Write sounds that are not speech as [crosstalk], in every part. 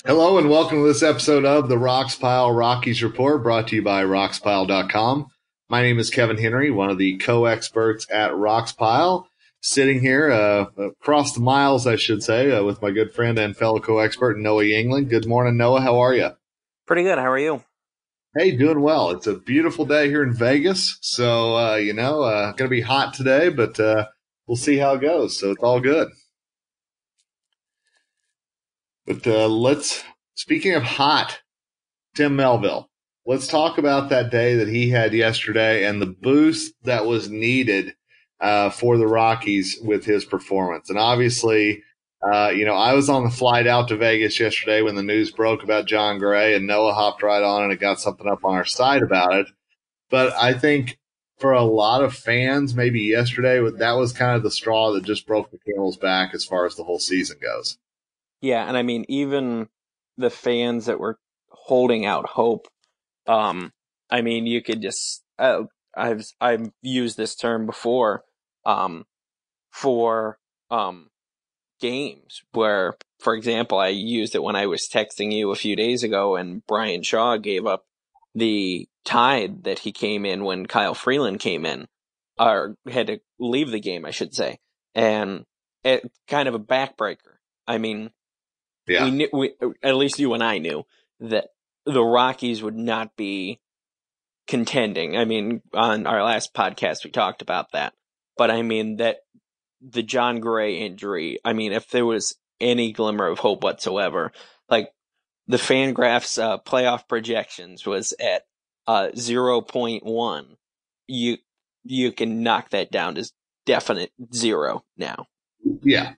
Hello and welcome to this episode of the Rox Pile Rockies Report brought to you by roxpile.com. My name is Kevin Henry, one of the co-experts at Roxpile, sitting here uh, across the miles, I should say, uh, with my good friend and fellow co-expert Noah Yingling. Good morning, Noah. How are you? Pretty good. How are you? Hey, doing well. It's a beautiful day here in Vegas, so uh, you know, uh, going to be hot today, but uh, we'll see how it goes. So it's all good. But uh, let's, speaking of hot, Tim Melville, let's talk about that day that he had yesterday and the boost that was needed uh, for the Rockies with his performance. And obviously, uh, you know, I was on the flight out to Vegas yesterday when the news broke about Jon Gray, and Noah hopped right on and it got something up on our site about it. But I think for a lot of fans, maybe yesterday, that was kind of the straw that just broke the camel's back as far as the whole season goes. Yeah, and I mean, even the fans that were holding out hope, um, I mean, you could just, uh, I've, I've used this term before, um, for, um, games where, for example, I used it when I was texting you a few days ago and Bryan Shaw gave up the tide that he came in when Kyle Freeland came in, or had to leave the game, I should say. And it kind of a backbreaker. I mean, yeah. we knew, we, at least you and I knew that the Rockies would not be contending. I mean, on our last podcast, we talked about that. But I mean, that the Jon Gray injury, I mean, if there was any glimmer of hope whatsoever, like the Fangraphs uh, playoff projections was at uh, 0.1, you, you can knock that down to definite zero now. Yeah.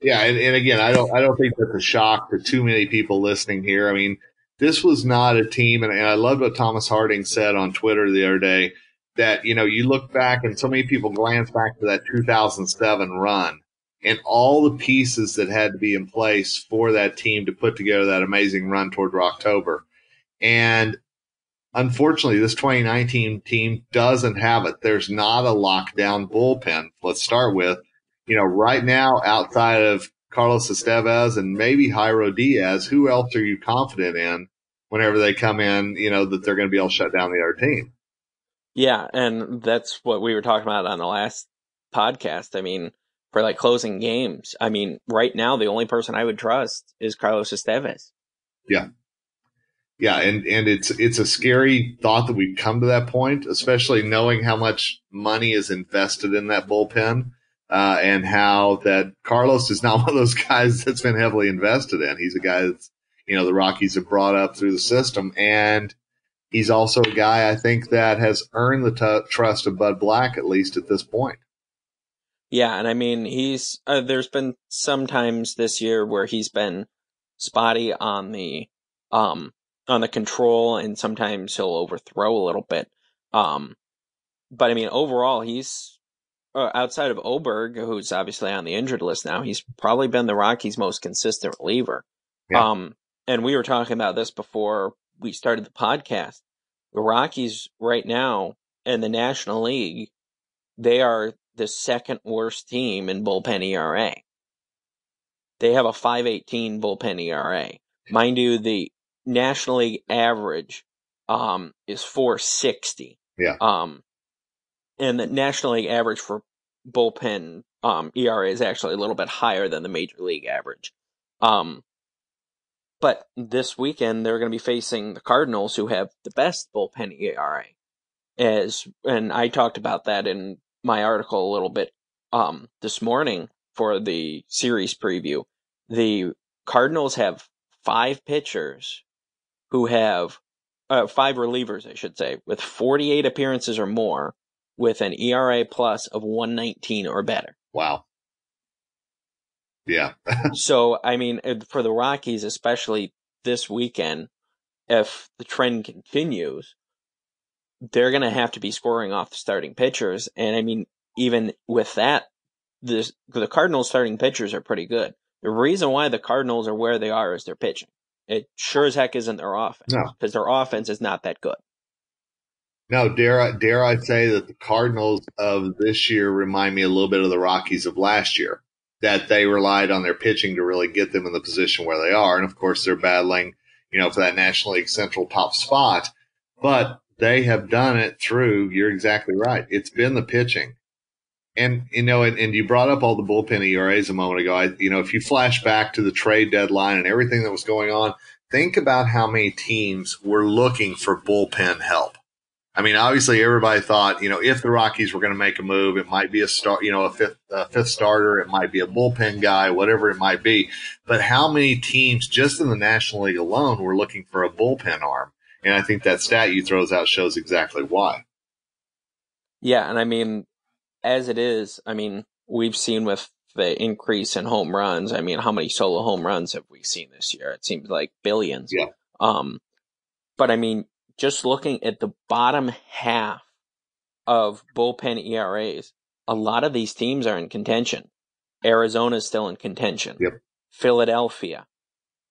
Yeah, and, and again, I don't I don't think that's a shock to too many people listening here. I mean, this was not a team, and, and I love what Thomas Harding said on Twitter the other day that you know you look back and so many people glance back to that 2007 run and all the pieces that had to be in place for that team to put together that amazing run toward October, and unfortunately, this 2019 team doesn't have it. There's not a lockdown bullpen. Let's start with you know, right now, outside of Carlos Estevez and maybe Jairo Diaz, who else are you confident in whenever they come in, you know, that they're going to be able to shut down the other team? Yeah. And that's what we were talking about on the last podcast. I mean, for like closing games, I mean, right now, the only person I would trust is Carlos Estevez. Yeah. Yeah, and, and it's it's a scary thought that we've come to that point, especially knowing how much money is invested in that bullpen uh, and how that Carlos is not [laughs] one of those guys that's been heavily invested in. He's a guy that's, you know, the Rockies have brought up through the system. And he's also a guy I think that has earned the t- trust of Bud Black, at least at this point. Yeah. And I mean, he's, uh, there's been some times this year where he's been spotty on the, um, on the control and sometimes he'll overthrow a little bit. Um, but I mean, overall, he's uh, outside of Oberg, who's obviously on the injured list now, he's probably been the Rockies' most consistent reliever. Yeah. Um, and we were talking about this before we started the podcast. The Rockies right now in the National League, they are the second worst team in bullpen ERA. They have a 518 bullpen ERA. Mind you, the National League average um, is 460. Yeah. Um, and the National League average for bullpen um, ERA is actually a little bit higher than the major league average. Um, but this weekend they're going to be facing the Cardinals, who have the best bullpen ERA. As and I talked about that in my article a little bit um, this morning for the series preview. The Cardinals have five pitchers who have uh, five relievers, I should say, with 48 appearances or more, with an ERA plus of 119 or better. Wow. Yeah. [laughs] so, I mean, uh, for the Rockies, especially this weekend, if the trend continues, they're going to have to be scoring off the starting pitchers. And I mean, even with that, the the Cardinals starting pitchers are pretty good. The reason why the Cardinals are where they are is their pitching. It sure as heck isn't their offense because no. their offense is not that good. No, dare I, dare I say that the Cardinals of this year remind me a little bit of the Rockies of last year, that they relied on their pitching to really get them in the position where they are. And of course, they're battling, you know, for that National League Central top spot, but they have done it through, you're exactly right. It's been the pitching. And, you know, and, and you brought up all the bullpen ERAs a moment ago. I, you know, if you flash back to the trade deadline and everything that was going on, think about how many teams were looking for bullpen help I mean, obviously, everybody thought, you know, if the Rockies were going to make a move, it might be a start, you know, a fifth, a fifth starter, it might be a bullpen guy, whatever it might be. But how many teams just in the National League alone were looking for a bullpen arm? And I think that stat you throws out shows exactly why. Yeah, and I mean, as it is, I mean, we've seen with the increase in home runs. I mean, how many solo home runs have we seen this year? It seems like billions. Yeah. Um, but I mean, just looking at the bottom half of bullpen ERAs, a lot of these teams are in contention. Arizona's still in contention. Yep. Philadelphia.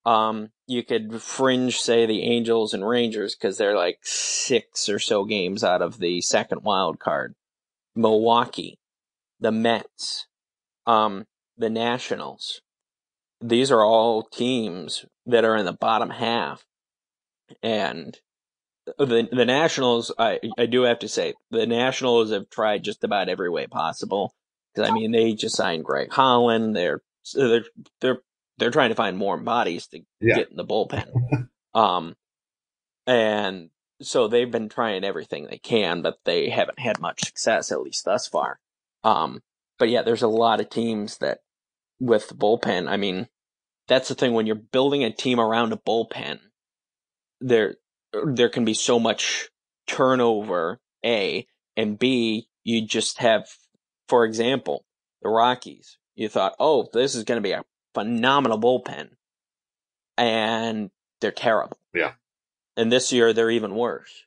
Um, you could fringe say the Angels and Rangers because they're like six or so games out of the second wild card. Milwaukee, the Mets, um, the Nationals. These are all teams that are in the bottom half. And the the Nationals, I I do have to say, the Nationals have tried just about every way possible. Because I mean, they just signed Greg Holland. They're they're they're they're trying to find more bodies to yeah. get in the bullpen. um, and so they've been trying everything they can, but they haven't had much success, at least thus far. Um, but yeah, there's a lot of teams that with the bullpen. I mean, that's the thing when you're building a team around a bullpen. There, there can be so much turnover, A, and B, you just have, for example, the Rockies. You thought, oh, this is going to be a phenomenal bullpen. And they're terrible. Yeah. And this year, they're even worse.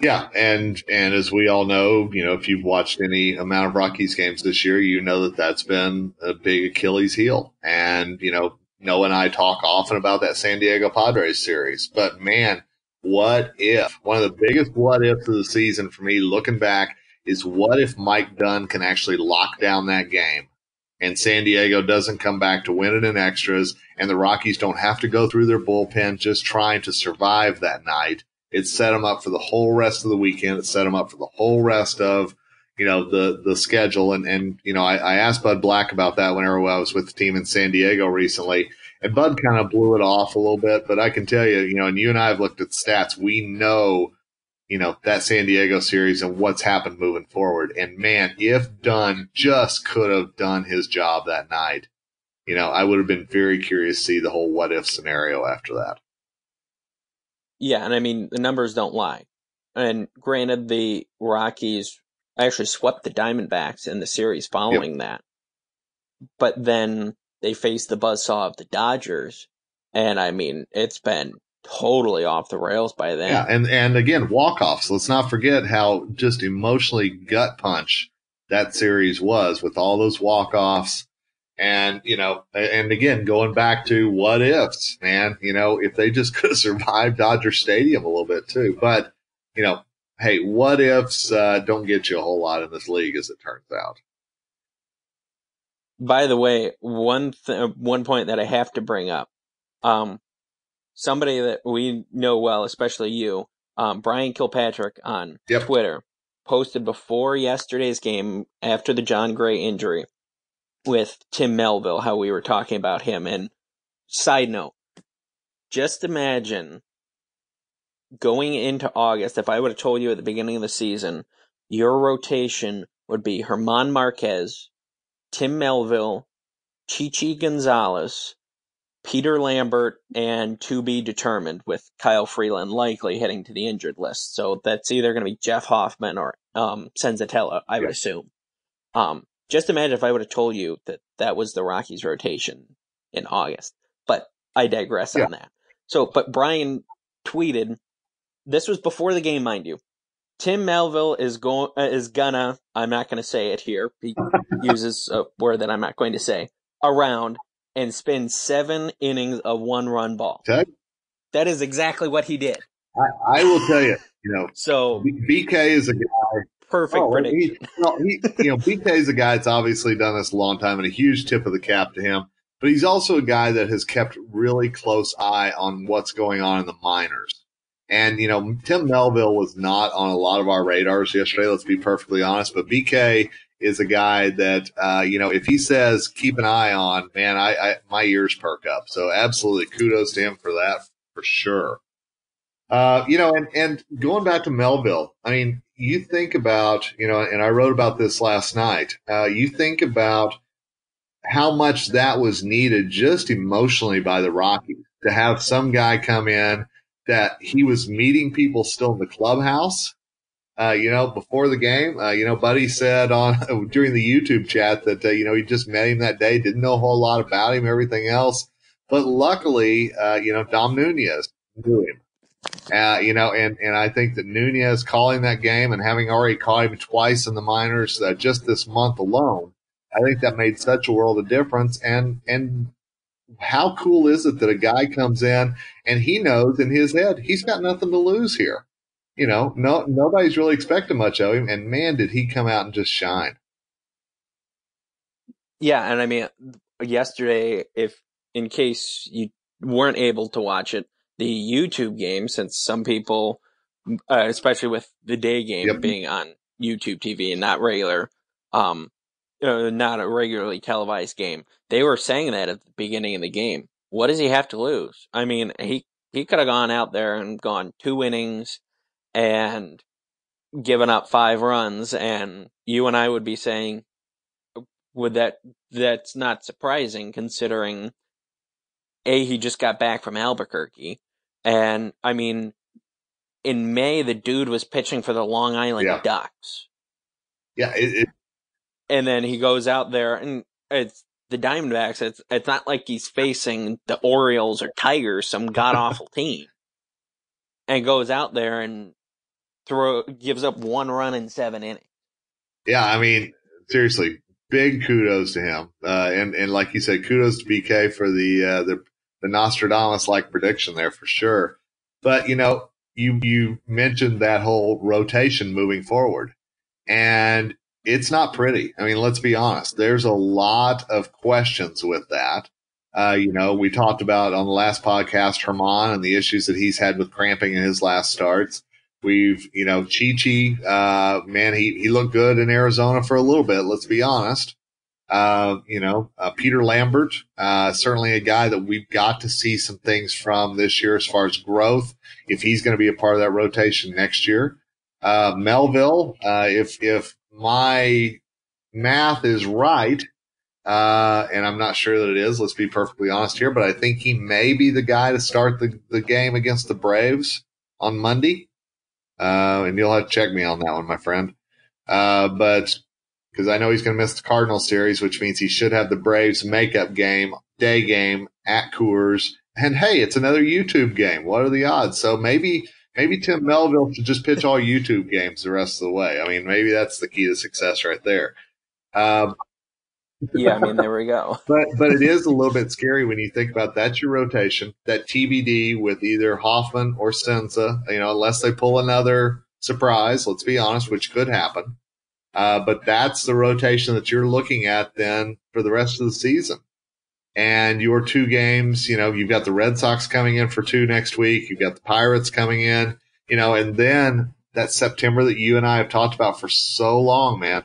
Yeah, and and as we all know, you know, if you've watched any amount of Rockies games this year, you know that that's been a big Achilles heel. And you know, Noah and I talk often about that San Diego Padres series, but man, what if one of the biggest what ifs of the season for me looking back is what if Mike Dunn can actually lock down that game and San Diego doesn't come back to win it in extras and the Rockies don't have to go through their bullpen just trying to survive that night. It set them up for the whole rest of the weekend. It set them up for the whole rest of you know, the, the schedule. And, and, you know, I, I asked Bud Black about that whenever I was with the team in San Diego recently. And Bud kind of blew it off a little bit, but I can tell you, you know, and you and I have looked at stats. We know, you know, that San Diego series and what's happened moving forward. And man, if Dunn just could have done his job that night, you know, I would have been very curious to see the whole what if scenario after that. Yeah. And I mean, the numbers don't lie. And granted, the Rockies actually swept the Diamondbacks in the series following yep. that. But then they faced the buzzsaw of the Dodgers, and I mean, it's been totally off the rails by then. Yeah, and and again, walk offs. Let's not forget how just emotionally gut punch that series was with all those walk offs. And, you know, and again, going back to what ifs, man, you know, if they just [laughs] could have survived Dodger Stadium a little bit too. But, you know, hey, what ifs uh, don't get you a whole lot in this league, as it turns out. By the way, one th- one point that I have to bring up, um, somebody that we know well, especially you, um, Brian Kilpatrick on yep. Twitter, posted before yesterday's game after the Jon Gray injury with Tim Melville, how we were talking about him. And side note, just imagine going into August, if I would have told you at the beginning of the season, your rotation would be Germán Márquez, Tim Melville, Chichi Gonzalez, Peter Lambert, and to be determined with Kyle Freeland likely heading to the injured list. So that's either going to be Jeff Hoffman or um, Senzatela, I would assume. Um, just imagine if I would have told you that that was the Rockies rotation in August. But I digress yeah. on that. So, but Brian tweeted, this was before the game, mind you. Tim Melville is going uh, is gonna. I'm not going to say it here. He [laughs] uses a word that I'm not going to say. Around and spin seven innings of one run ball. Okay. That is exactly what he did. I, I will tell you. You know, [laughs] so BK is a guy. Perfect oh, prediction. He, no, he, you know, BK is a guy that's obviously done this a long time, and a huge tip of the cap to him. But he's also a guy that has kept really close eye on what's going on in the minors. And, you know, Tim Melville was not on a lot of our radars yesterday, let's be perfectly honest. But BK is a guy that, uh, you know, if he says keep an eye on, man, I, I, my ears perk up. So absolutely kudos to him for that for sure. Uh, you know, and, and going back to Melville, I mean, you think about, you know, and I wrote about this last night. Uh, you think about how much that was needed just emotionally by the Rockies to have some guy come in that he was meeting people still in the clubhouse. Uh, you know, before the game, uh, you know, Buddy said on [laughs] during the YouTube chat that uh, you know he just met him that day, didn't know a whole lot about him, everything else, but luckily, uh, you know, Dom Nunez knew him. Uh, you know, and, and I think that Nunez calling that game and having already caught him twice in the minors uh, just this month alone, I think that made such a world of difference. And and how cool is it that a guy comes in and he knows in his head he's got nothing to lose here. You know, no nobody's really expecting much of him, and man, did he come out and just shine. Yeah, and I mean, yesterday, if in case you weren't able to watch it, the YouTube game, since some people, uh, especially with the day game yep. being on YouTube TV and not regular, um, uh, not a regularly televised game. They were saying that at the beginning of the game. What does he have to lose? I mean, he he could have gone out there and gone two innings and given up five runs, and you and I would be saying, would that that's not surprising considering a he just got back from Albuquerque, and I mean, in May the dude was pitching for the Long Island yeah. Ducks. Yeah, it, it, and then he goes out there and it's the Diamondbacks. It's it's not like he's facing the Orioles or Tigers, some god [laughs] awful team, and goes out there and throw gives up one run in seven innings. Yeah, I mean, seriously, big kudos to him, uh, and and like you said, kudos to BK for the uh, the the Nostradamus like prediction there for sure. But you know, you you mentioned that whole rotation moving forward, and it's not pretty. I mean, let's be honest. There's a lot of questions with that. Uh, you know, we talked about on the last podcast Herman and the issues that he's had with cramping in his last starts. We've, you know, Chichi, uh, man, he, he looked good in Arizona for a little bit. Let's be honest. Uh, you know, uh, Peter Lambert, uh, certainly a guy that we've got to see some things from this year as far as growth. If he's going to be a part of that rotation next year, uh, Melville, uh, if, if my math is right, uh, and I'm not sure that it is. Let's be perfectly honest here, but I think he may be the guy to start the, the game against the Braves on Monday. Uh, and you'll have to check me on that one, my friend. Uh, but because I know he's going to miss the Cardinal series, which means he should have the Braves makeup game, day game at Coors. And hey, it's another YouTube game. What are the odds? So maybe maybe Tim Melville should just pitch all YouTube games the rest of the way. I mean, maybe that's the key to success right there. Um, yeah, I mean, there we go. [laughs] but but it is a little bit scary when you think about that's your rotation, that TBD with either Hoffman or Senza. You know, unless they pull another surprise, let's be honest, which could happen. Uh, but that's the rotation that you're looking at then for the rest of the season and your two games, you know, you've got the Red Sox coming in for two next week. You've got the Pirates coming in, you know, and then that September that you and I have talked about for so long, man.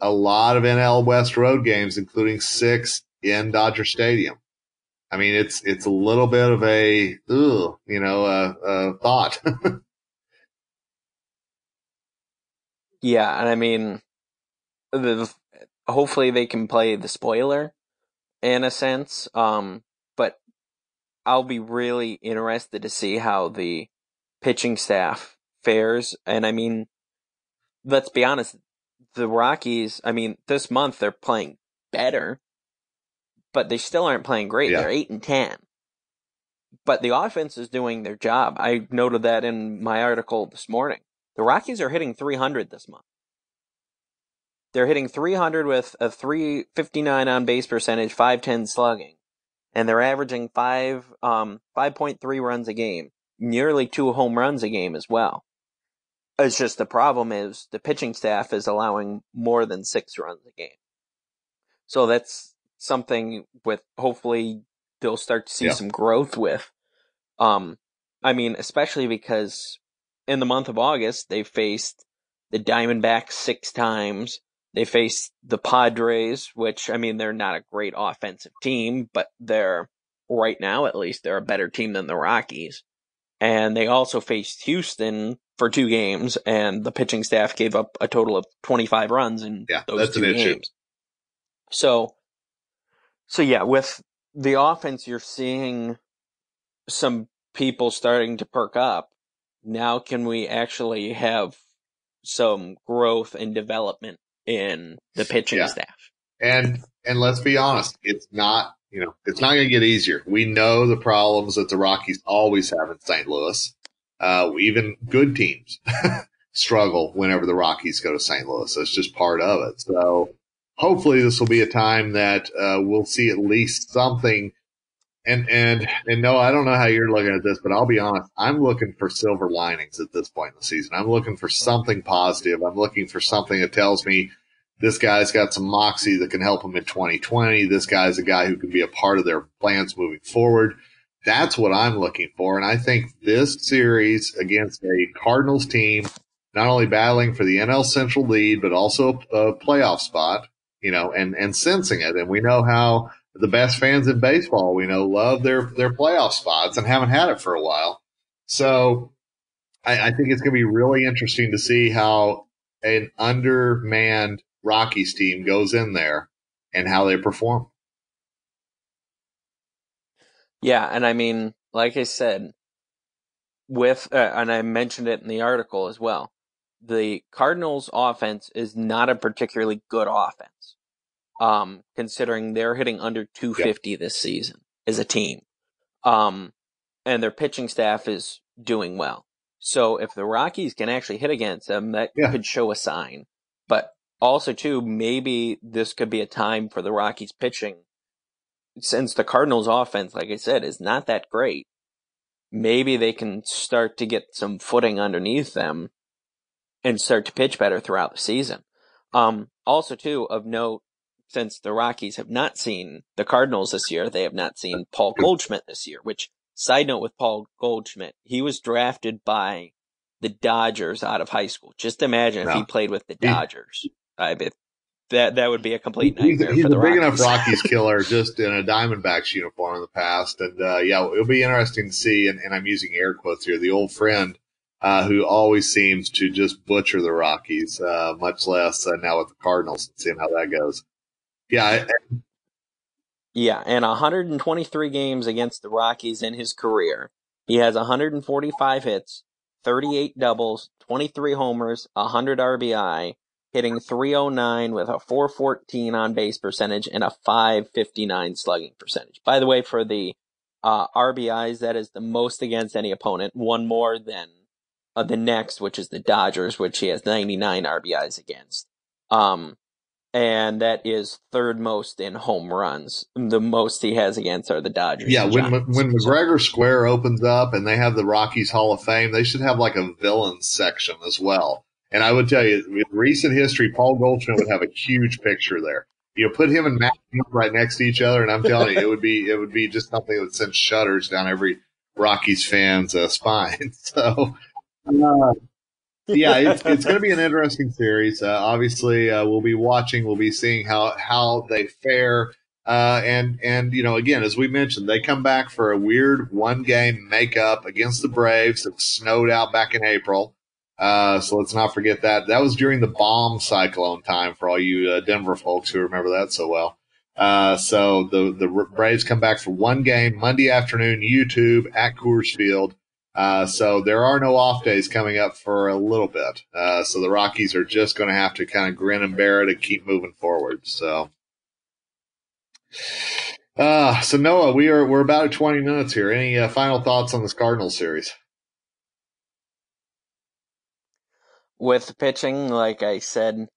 A lot of NL West road games, including six in Dodger Stadium. I mean, it's, it's a little bit of a, ugh, you know, uh, uh, thought. [laughs] yeah. And I mean, the, hopefully they can play the spoiler in a sense. Um, but I'll be really interested to see how the pitching staff fares. And I mean, let's be honest, the Rockies, I mean, this month they're playing better, but they still aren't playing great. Yeah. They're eight and ten. But the offense is doing their job. I noted that in my article this morning. The Rockies are hitting 300 this month. They're hitting 300 with a 359 on base percentage, 510 slugging, and they're averaging five um 5.3 runs a game, nearly two home runs a game as well. It's just the problem is the pitching staff is allowing more than six runs a game. So that's something with hopefully they'll start to see yeah. some growth with. Um, I mean, especially because in the month of August they faced the Diamondbacks six times. They faced the Padres, which I mean they're not a great offensive team, but they're right now at least they're a better team than the Rockies. And they also faced Houston for two games, and the pitching staff gave up a total of 25 runs in yeah, those two games. So, so yeah, with the offense, you're seeing some people starting to perk up. Now, can we actually have some growth and development in the pitching yeah. staff? And and let's be honest, it's not you know it's not going to get easier. We know the problems that the Rockies always have in St. Louis. Uh, even good teams [laughs] struggle whenever the Rockies go to St. Louis. That's just part of it. So hopefully this will be a time that uh, we'll see at least something. And and and no, I don't know how you're looking at this, but I'll be honest. I'm looking for silver linings at this point in the season. I'm looking for something positive. I'm looking for something that tells me this guy's got some moxie that can help him in 2020. This guy's a guy who can be a part of their plans moving forward. That's what I'm looking for. And I think this series against a Cardinals team, not only battling for the NL Central lead, but also a playoff spot, you know, and, and sensing it. And we know how the best fans in baseball, we know, love their, their playoff spots and haven't had it for a while. So I, I think it's going to be really interesting to see how an undermanned Rockies team goes in there and how they perform. Yeah, and I mean, like I said, with uh, and I mentioned it in the article as well. The Cardinals' offense is not a particularly good offense, um, considering they're hitting under 250 this season as a team, um, and their pitching staff is doing well. So if the Rockies can actually hit against them, that yeah. could show a sign. But also, too, maybe this could be a time for the Rockies pitching since the Cardinals offense, like I said, is not that great, maybe they can start to get some footing underneath them and start to pitch better throughout the season. Um, also too, of note, since the Rockies have not seen the Cardinals this year, they have not seen Paul Goldschmidt this year, which side note with Paul Goldschmidt, he was drafted by the Dodgers out of high school. Just imagine no. if he played with the Dodgers. I bet that that would be a complete nightmare he's, he's for the a big enough Rockies [laughs] killer just in a Diamondbacks uniform in the past, and uh, yeah, it'll be interesting to see. And, and, I'm using air quotes here. The old friend uh, who always seems to just butcher the Rockies, uh, much less uh, now with the Cardinals, and seeing how that goes. Yeah. Yeah, and 123 games against the Rockies in his career. He has 145 hits, 38 doubles, 23 homers, 100 RBI, hitting 309 with a 414 on base percentage and a 559 slugging percentage. By the way, for the uh, RBIs, that is the most against any opponent, one more than uh, the next, which is the Dodgers, which he has 99 RBIs against. Um, and that is third most in home runs. The most he has against are the Dodgers. Yeah, when when McGregor Square opens up and they have the Rockies Hall of Fame, they should have like a villains section as well and I would tell you, with recent history, Paul Goldschmidt would have a huge picture there. You know, put him and Matt right next to each other, and I'm telling you, it would be it would be just something that would send shudders down every Rockies fan's uh, spine. [laughs] So, uh, yeah, it's, it's going to be an interesting series. Uh, obviously, uh, we'll be watching. We'll be seeing how how they fare. Uh, and and you know, again, as we mentioned, they come back for a weird one game makeup against the Braves. that snowed out back in April. Uh, so let's not forget that. That was during the bomb cyclone time for all you uh, Denver folks who remember that so well. Uh, so the the Braves come back for one game Monday afternoon, YouTube at Coors Field. Uh, so there are no off days coming up for a little bit. Uh, so the Rockies are just going to have to kind of grin and bear it and keep moving forward. So, uh, so Noah, we are we're about at 20 minutes here. Any uh, final thoughts on this Cardinals series? With pitching, like I said,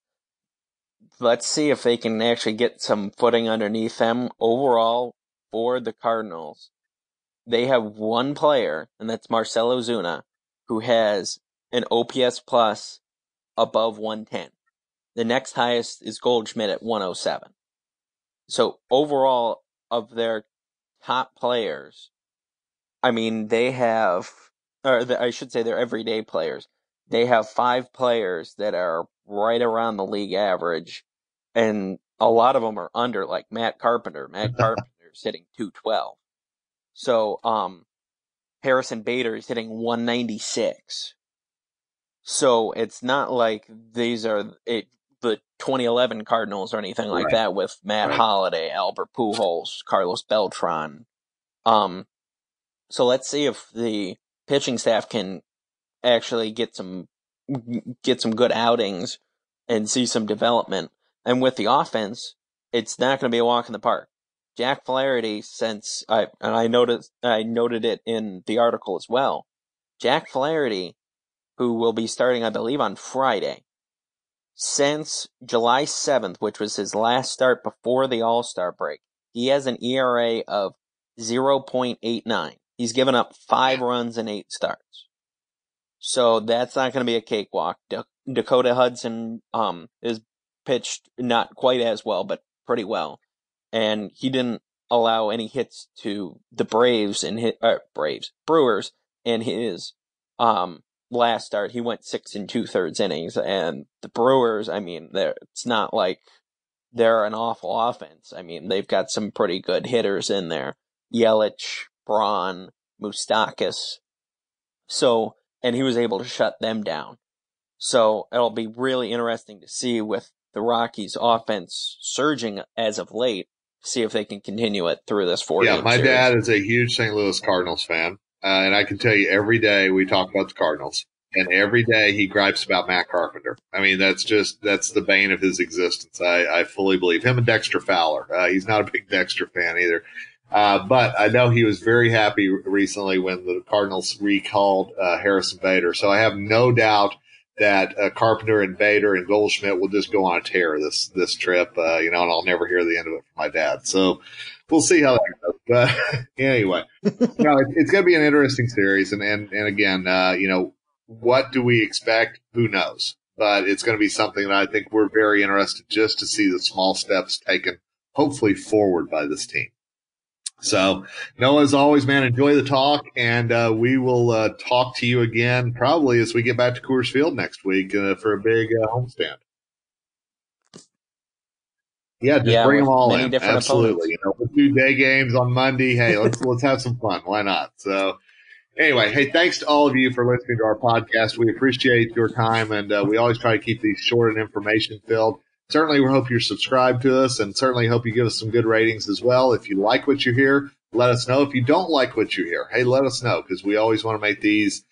let's see if they can actually get some footing underneath them. Overall, for the Cardinals, they have one player, and that's Marcell Ozuna, who has an OPS plus above 110. The next highest is Goldschmidt at 107. So overall, of their top players, I mean, they have, or the, I should say, their everyday players. They have five players that are right around the league average, and a lot of them are under, like Matt Carpenter. Matt [laughs] Carpenter's hitting 212. So, um, Harrison Bader is hitting 196. So it's not like these are it, the 2011 Cardinals or anything like right. that with Matt right. Holliday, Albert Pujols, Carlos Beltran. Um, so let's see if the pitching staff can actually get some get some good outings and see some development. And with the offense, it's not going to be a walk in the park. Jack Flaherty, since I and I noticed I noted it in the article as well. Jack Flaherty, who will be starting, I believe, on Friday, since July 7th, which was his last start before the All Star break, he has an ERA of 0.89. He's given up five runs in eight starts. So that's not going to be a cakewalk. Dakota Hudson um, is pitched not quite as well, but pretty well and he didn't allow any hits to the Braves and hit uh, Braves Brewers in his um last start. He went six and two thirds innings, and the Brewers. I mean, it's not like they're an awful offense. I mean, they've got some pretty good hitters in there: Yelich, Braun, Moustakas. So, and he was able to shut them down. So it'll be really interesting to see with the Rockies' offense surging as of late see if they can continue it through this four. Yeah, my series. dad is a huge St. Louis Cardinals fan, uh, and I can tell you every day we talk about the Cardinals, and every day he gripes about Matt Carpenter. I mean, that's just that's the bane of his existence. I, I fully believe him and Dexter Fowler. Uh, he's not a big [laughs] Dexter fan either. Uh, but I know he was very happy recently when the Cardinals recalled uh, Harrison Bader. So I have no doubt that uh, Carpenter and Bader and Goldschmidt will just go on a tear this this trip, uh, you know, and I'll never hear the end of it from my dad. So we'll see how that goes. [laughs] But anyway, you know, it, it's going to be an interesting series, and and and again, uh, you know, what do we expect? Who knows? But it's going to be something that I think we're very interested just to see the small steps taken, hopefully forward by this team. So, Noah, as always, man, enjoy the talk, and uh, we will uh, talk to you again probably as we get back to Coors Field next week uh, for a big uh, homestand. Yeah, just yeah, bring them all in. Absolutely, you know, we'll do day games on Monday. Hey, let's [laughs] let's have some fun. Why not? So, anyway, hey, thanks to all of you for listening to our podcast. We appreciate your time, and uh, we always try to keep these short and information filled certainly we hope you're subscribed to us and certainly hope you give us some good ratings as well. If you like what you hear, let us know. If you don't like what you hear, hey, let us know because we always want to make these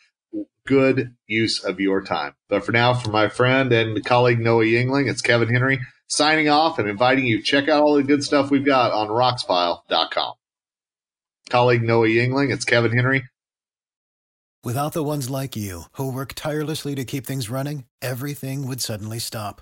good use of your time. But for now, for my friend and colleague Noah Yingling, it's Kevin Henry signing off and inviting you check out all the good stuff we've got on roxpile.com. Colleague Noah Yingling, it's Kevin Henry. Without the ones like you who work tirelessly to keep things running, everything would suddenly stop